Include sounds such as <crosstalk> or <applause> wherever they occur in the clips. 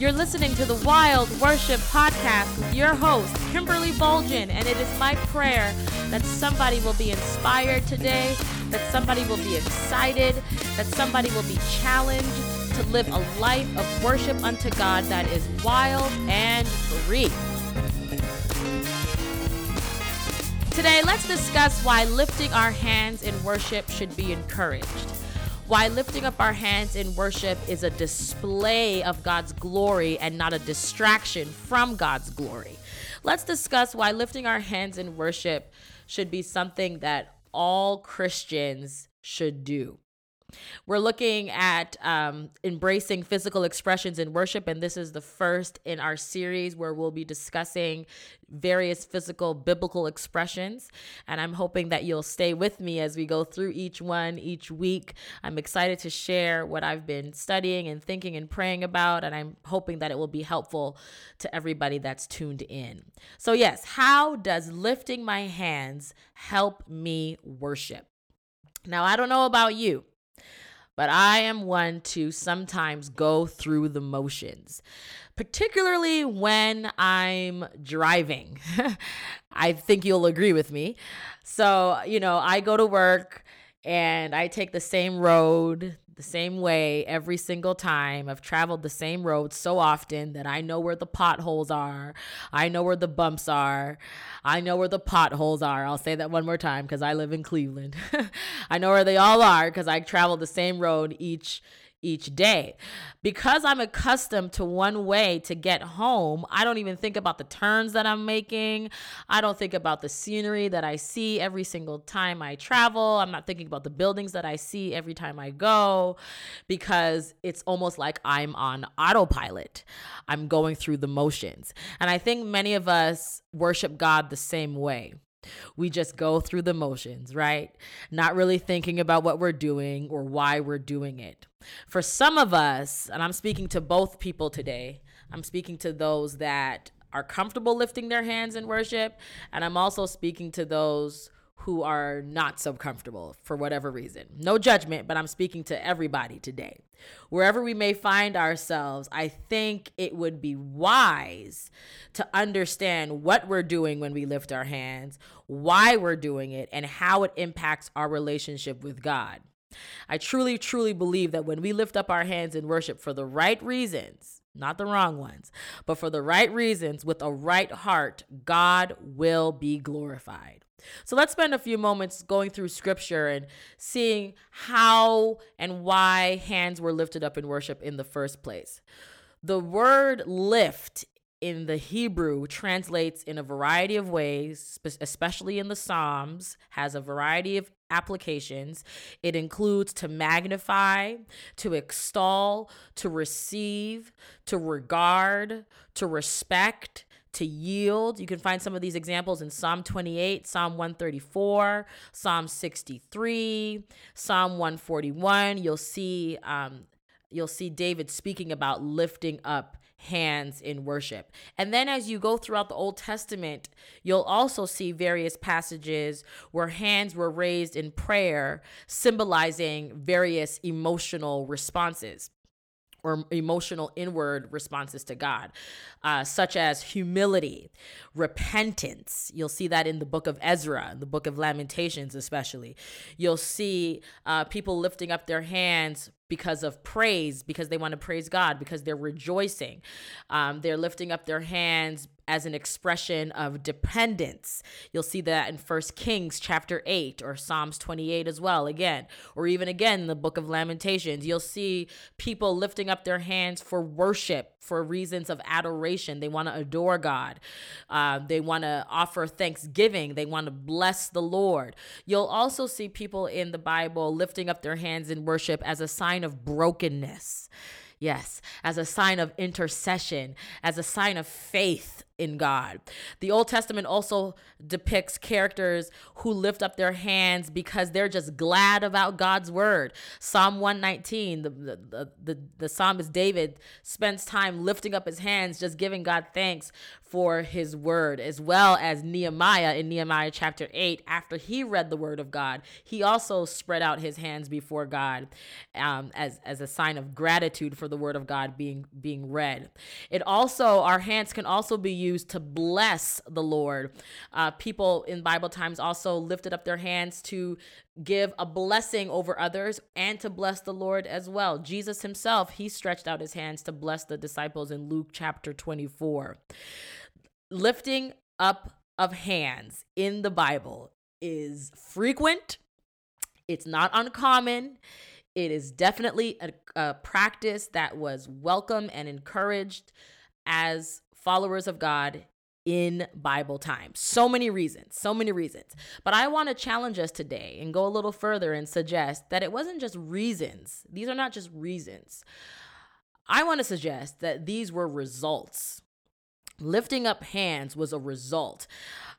You're listening to the Wild Worship Podcast with your host, Kimberly Bulgin, and it is my prayer that somebody will be inspired today, that somebody will be excited, that somebody will be challenged to live a life of worship unto God that is wild and free. Today, let's discuss why lifting our hands in worship should be encouraged why lifting up our hands in worship is a display of God's glory and not a distraction from God's glory. Let's discuss why lifting our hands in worship should be something that all Christians should do. We're looking at um, embracing physical expressions in worship, and this is the first in our series where we'll be discussing various physical biblical expressions. And I'm hoping that you'll stay with me as we go through each one each week. I'm excited to share what I've been studying and thinking and praying about, and I'm hoping that it will be helpful to everybody that's tuned in. So, yes, how does lifting my hands help me worship? Now, I don't know about you, but I am one to sometimes go through the motions, particularly when I'm driving. <laughs> I think you'll agree with me. So, you know, I go to work and I take the same road the same way every single time. I've traveled the same road so often that I know where the potholes are. I know where the bumps are. I know where the potholes are. I'll say that one more time because I live in Cleveland. <laughs> I know where they all are because I travel the same road each each day. Because I'm accustomed to one way to get home, I don't even think about the turns that I'm making. I don't think about the scenery that I see every single time I travel. I'm not thinking about the buildings that I see every time I go because it's almost like I'm on autopilot. I'm going through the motions. And I think many of us worship God the same way. We just go through the motions, right? Not really thinking about what we're doing or why we're doing it. For some of us, and I'm speaking to both people today, I'm speaking to those that are comfortable lifting their hands in worship, and I'm also speaking to those who are not so comfortable for whatever reason. No judgment, but I'm speaking to everybody today. Wherever we may find ourselves, I think it would be wise to understand what we're doing when we lift our hands, why we're doing it, and how it impacts our relationship with God. I truly, truly believe that when we lift up our hands in worship for the right reasons, not the wrong ones, but for the right reasons with a right heart, God will be glorified. So let's spend a few moments going through scripture and seeing how and why hands were lifted up in worship in the first place. The word lift in the Hebrew translates in a variety of ways, especially in the Psalms, has a variety of applications. It includes to magnify, to extol, to receive, to regard, to respect, to yield. You can find some of these examples in Psalm 28, Psalm 134, Psalm 63, Psalm 141. You'll see um, you'll see David speaking about lifting up hands in worship. And then as you go throughout the Old Testament, you'll also see various passages where hands were raised in prayer, symbolizing various emotional responses or emotional inward responses to God, uh, such as humility, repentance. You'll see that in the book of Ezra, the book of Lamentations, especially. You'll see uh, people lifting up their hands because of praise, because they want to praise God, because they're rejoicing. Um, they're lifting up their hands as an expression of dependence. You'll see that in First Kings chapter 8 or Psalms 28 as well, again, or even again in the book of Lamentations. You'll see people lifting up their hands for worship, for reasons of adoration. They want to adore God, uh, they want to offer thanksgiving, they want to bless the Lord. You'll also see people in the Bible lifting up their hands in worship as a sign of brokenness. Yes, as a sign of intercession, as a sign of faith in God. The Old Testament also depicts characters who lift up their hands because they're just glad about God's word. Psalm 119, the, the, the, the psalmist David spends time lifting up his hands, just giving God thanks for his word, as well as Nehemiah in Nehemiah chapter 8. After he read the word of God, he also spread out his hands before God um, as, as a sign of gratitude for the word of God being, being read. It also, our hands can also be used to bless the Lord. Uh, people in Bible times also lifted up their hands to give a blessing over others and to bless the Lord as well. Jesus himself, he stretched out his hands to bless the disciples in Luke chapter 24 lifting up of hands in the Bible is frequent, it's not uncommon. It is definitely a, a, practice that was welcome and encouraged as followers of God in Bible times. So many reasons, so many reasons. But I want to challenge us today and go a little further and suggest that it wasn't just reasons. These are not just reasons. I want to suggest that these were results lifting up hands was a result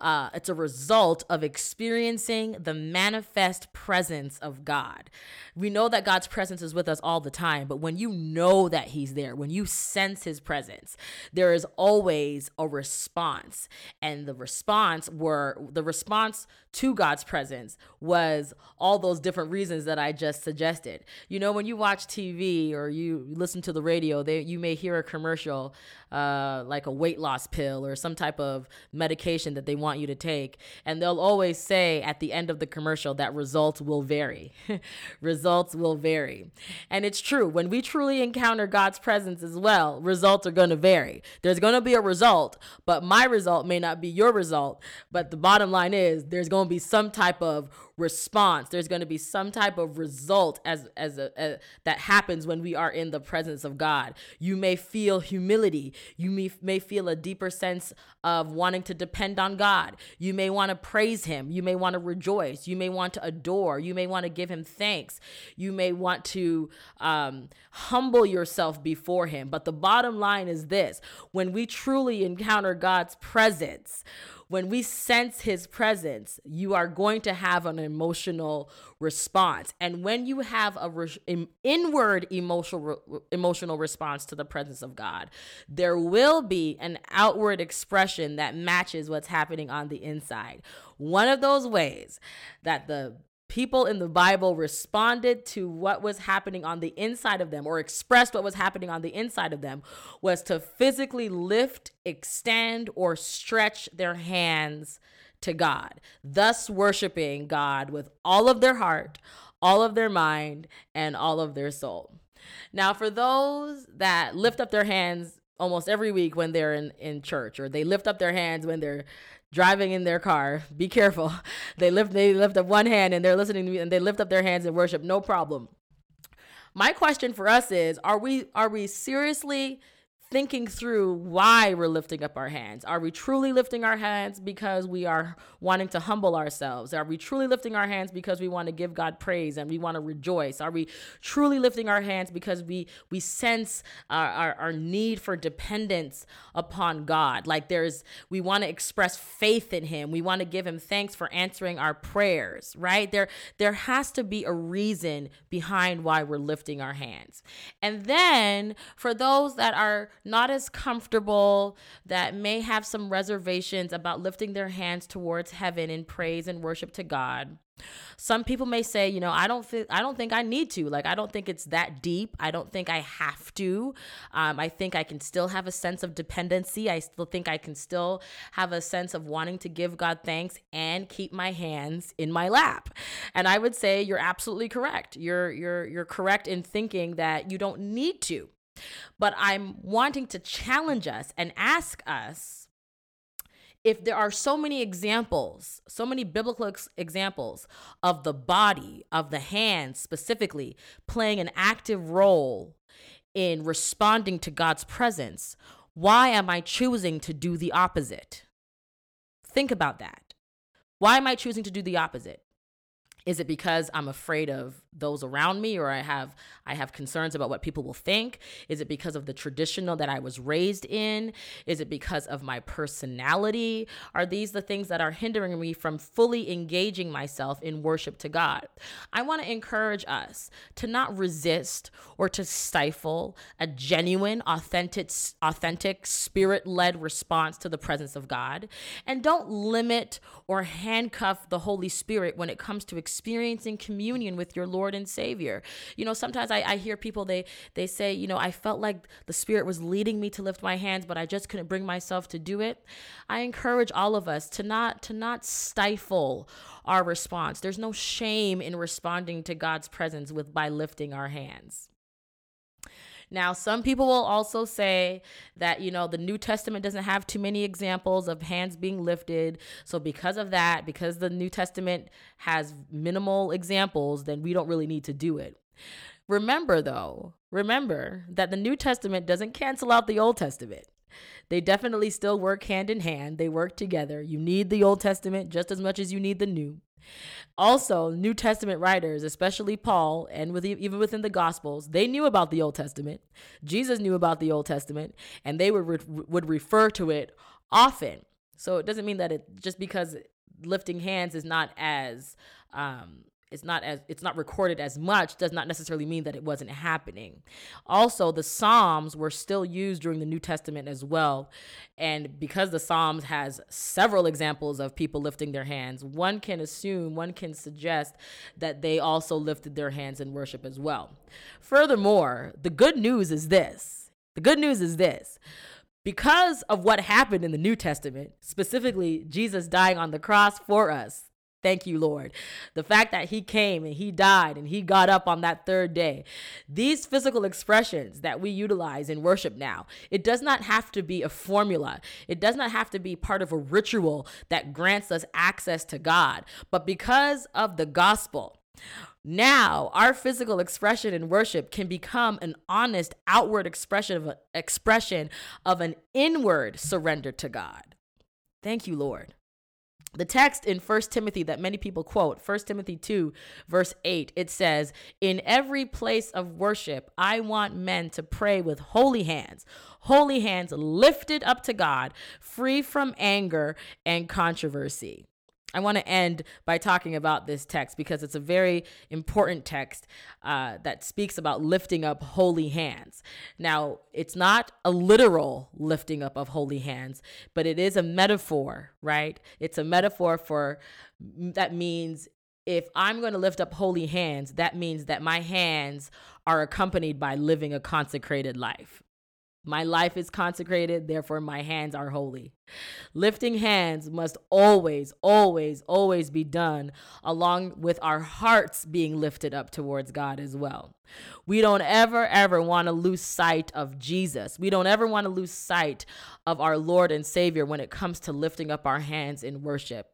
uh, it's a result of experiencing the manifest presence of God. We know that God's presence is with us all the time, but when you know that He's there, when you sense His presence, there is always a response. And the response were the response to God's presence was all those different reasons that I just suggested. You know, when you watch TV or you listen to the radio, they you may hear a commercial uh, like a weight loss pill or some type of medication that they want want you to take. And they'll always say at the end of the commercial that results will vary. <laughs> results will vary. And it's true. When we truly encounter God's presence as well, results are going to vary. There's going to be a result, but my result may not be your result. But the bottom line is there's going to be some type of response there's going to be some type of result as as a, that happens when we are in the presence of god you may feel humility you may, may feel a deeper sense of wanting to depend on god you may want to praise him. You may want to rejoice. You may want to adore. You may want to give him thanks. You may want to um, humble yourself before him. But the bottom line is this. When we truly encounter god's presence when we sense his presence, you are going to have an emotional response. And when you have a re- inward emotional re- emotional response to the presence of God, there will be an outward expression that matches what's happening on the inside. One of those ways that the people in the Bible responded to what was happening on the inside of them or expressed what was happening on the inside of them was to physically lift, extend, or stretch their hands to God, thus worshiping God with all of their heart, all of their mind, and all of their soul. Now, for those that lift up their hands almost every week when they're in, in church, or they lift up their hands when they're driving in their car. <laughs> Be careful. <laughs> They lift they lift up one hand and they're listening to me and they lift up their hands in worship. No problem. My question for us is are we are we seriously thinking through why we're lifting up our hands. Are we truly lifting our hands because we are wanting to humble ourselves? Are we truly lifting our hands because we want to give God praise and we want to rejoice? Are we truly lifting our hands because we we sense our, our, our need for dependence upon God? Like there's we want to express faith in him. We want to give him thanks for answering our prayers, right? There there has to be a reason behind why we're lifting our hands. And then for those that are not as comfortable, that may have some reservations about lifting their hands towards heaven in praise and worship to God. Some people may say, you know, I don't think I don't think I need to. Like I don't think it's that deep. I don't think I have to. Um, I think I can still have a sense of dependency. I still think I can still have a sense of wanting to give God thanks and keep my hands in my lap. And I would say you're absolutely correct. You're you're you're correct in thinking that you don't need to. But I'm wanting to challenge us and ask us if there are so many examples, so many biblical ex- examples of the body, of the hands specifically, playing an active role in responding to God's presence, why am I choosing to do the opposite? Think about that. Why am I choosing to do the opposite? Is it because I'm afraid of those around me or I have I have concerns about what people will think? Is it because of the traditional that I was raised in? Is it because of my personality? Are these the things that are hindering me from fully engaging myself in worship to God? I want to encourage us to not resist or to stifle a genuine, authentic authentic spirit-led response to the presence of God. And don't limit or handcuff the Holy Spirit when it comes to experiencing communion with your Lord Lord and Savior. You know, sometimes I, I hear people they they say, you know, I felt like the Spirit was leading me to lift my hands, but I just couldn't bring myself to do it. I encourage all of us to not to not stifle our response. There's no shame in responding to God's presence with by lifting our hands. Now, some people will also say that, you know, the New Testament doesn't have too many examples of hands being lifted. So, because of that, because the New Testament has minimal examples, then we don't really need to do it. Remember, though, remember that the New Testament doesn't cancel out the Old Testament. They definitely still work hand in hand. They work together. You need the Old Testament just as much as you need the New. Also, New Testament writers, especially Paul, and with even within the Gospels, they knew about the Old Testament. Jesus knew about the Old Testament, and they would re- would refer to it often. So it doesn't mean that it just because lifting hands is not as um, it's not as it's not recorded as much does not necessarily mean that it wasn't happening. Also the psalms were still used during the new testament as well. And because the psalms has several examples of people lifting their hands one can assume one can suggest that they also lifted their hands in worship as well. Furthermore the good news is this. The good news is this. Because of what happened in the New Testament, specifically Jesus dying on the cross for us, Thank you, Lord. The fact that he came and he died and he got up on that third day. These physical expressions that we utilize in worship now, it does not have to be a formula. It does not have to be part of a ritual that grants us access to God. But because of the gospel, now, our physical expression in worship can become an honest outward expression of a, expression of an inward surrender to God. Thank you, Lord. The text in 1 Timothy that many people quote, 1 Timothy 2, verse 8, it says, In every place of worship, I want men to pray with holy hands, holy hands lifted up to God, free from anger and controversy. I want to end by talking about this text because it's a very important text uh, that speaks about lifting up holy hands. Now, it's not a literal lifting up of holy hands, but it is a metaphor, right? It's a metaphor for that means if I'm going to lift up holy hands, that means that my hands are accompanied by living a consecrated life. My life is consecrated, therefore my hands are holy. Lifting hands must always, always, always be done along with our hearts being lifted up towards God as well. We don't ever, ever want to lose sight of Jesus. We don't ever want to lose sight of our Lord and Savior when it comes to lifting up our hands in worship.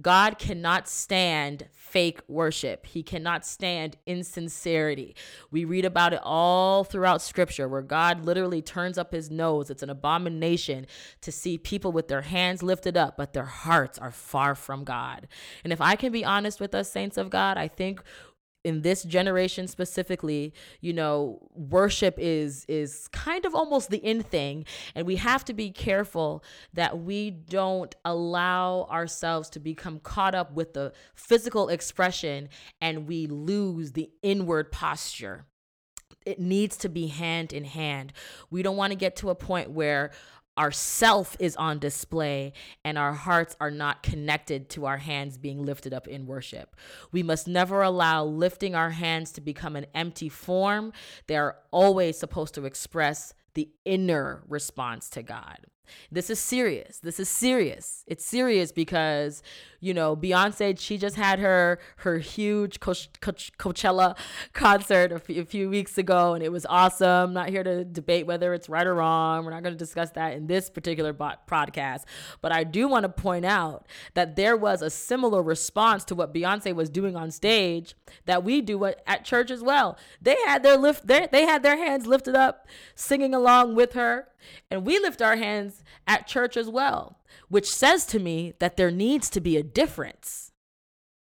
God cannot stand fake worship, He cannot stand insincerity. We read about it all throughout Scripture where God literally turns up His nose. It's an abomination to see people with their hands lifted up, but their hearts are far from God. And if I can be honest with us, saints of God, I think in this generation specifically you know worship is is kind of almost the end thing. And we have to be careful that we don't allow ourselves to become caught up with the physical expression and we lose the inward posture. It needs to be hand in hand. We don't want to get to a point where our self is on display and our hearts are not connected to our hands being lifted up in worship. We must never allow lifting our hands to become an empty form. They are always supposed to express the inner response to God. This is serious. This is serious. It's serious because you know Beyonce. She just had her her huge Coach, Coach, Coachella concert a few, a few weeks ago, and it was awesome. Not here to debate whether it's right or wrong. We're not going to discuss that in this particular podcast. But I do want to point out that there was a similar response to what Beyonce was doing on stage that we do at church as well. They had their lift. They, they had their hands lifted up, singing along with her, and we lift our hands at church as well, which says to me that there needs to be a difference.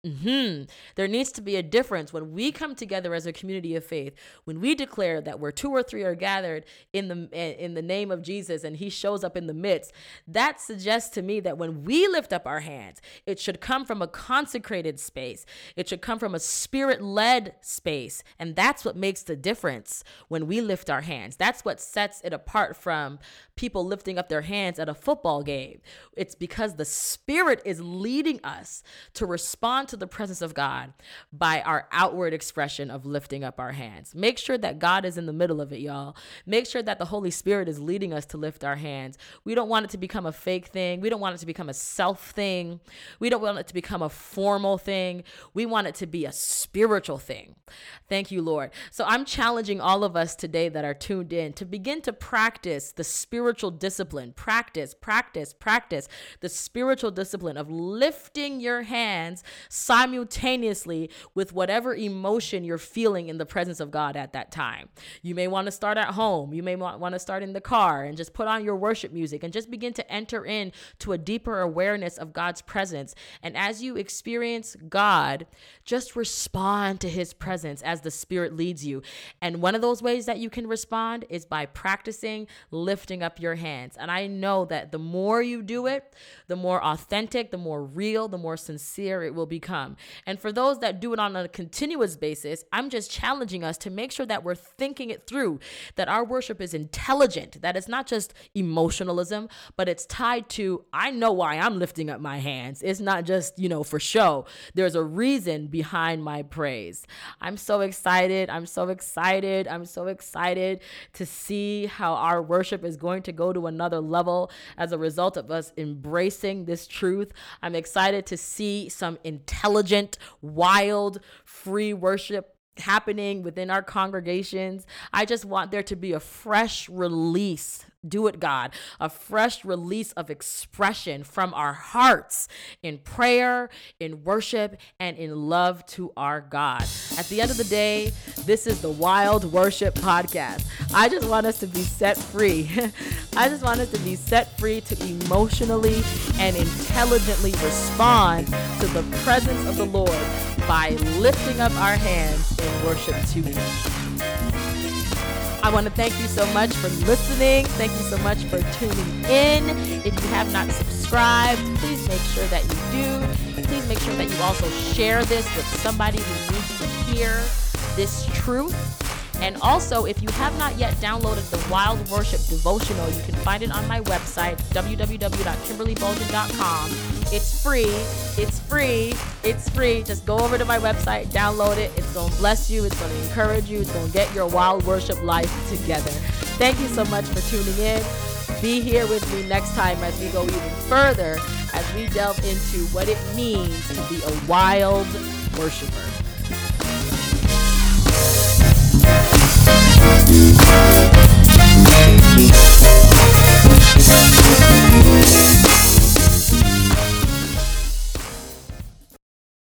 Hmm There needs to be a difference when we come together as a community of faith. When we declare that where two or three are gathered in the in the name of Jesus, and He shows up in the midst. That suggests to me that when we lift up our hands, it should come from a consecrated space. It should come from a spirit-led space, and that's what makes the difference when we lift our hands. That's what sets it apart from people lifting up their hands at a football game. It's because the Spirit is leading us to respond to the presence of God by our outward expression of lifting up our hands. Make sure that God is in the middle of it, y'all. Make sure that the Holy Spirit is leading us to lift our hands. We don't want it to become a fake thing. We don't want it to become a self thing. We don't want it to become a formal thing. We want it to be a spiritual thing. Thank you, Lord. So I'm challenging all of us today that are tuned in to begin to practice the spiritual discipline. Practice, practice, practice the spiritual discipline of lifting your hands simultaneously with whatever emotion you're feeling in the presence of God at that time. You may want to start at home. You may want to start in the car and just put on your worship music and just begin to enter in to a deeper awareness of God's presence. And as you experience God, just respond to his presence as the Spirit leads you. And one of those ways that you can respond is by practicing lifting up your hands. And I know that the more you do it, the more authentic, the more real, the more sincere it will become. And for those that do it on a continuous basis, I'm just challenging us to make sure that we're thinking it through, that our worship is intelligent, that it's not just emotionalism, but it's tied to, I know why I'm lifting up my hands. It's not just, you know, for show. There's a reason behind my praise. I'm so excited. I'm so excited. I'm so excited to see how our worship is going to go to another level as a result of us embracing this truth. I'm excited to see some intelligent, wild, free worship happening within our congregations. I just want there to be a fresh release. Do it, God. A fresh release of expression from our hearts in prayer, in worship, and in love to our God. At the end of the day, this is the Wild Worship Podcast. I just want us to be set free. <laughs> I just want us to be set free to emotionally and intelligently respond to the presence of the Lord by lifting up our hands in worship to Him. I want to thank you so much for listening. Thank you so much for tuning in. If you have not subscribed, please make sure that you do. Please make sure that you also share this with somebody who needs to hear this truth. And also, if you have not yet downloaded the Wild Worship Devotional, you can find it on my website, www.kimberlybulgin.com. It's free. It's free. It's free. Just go over to my website, download it. It's going to bless you. It's going to encourage you. It's going to get your wild worship life together. Thank you so much for tuning in. Be here with me next time as we go even further as we delve into what it means to be a wild worshiper.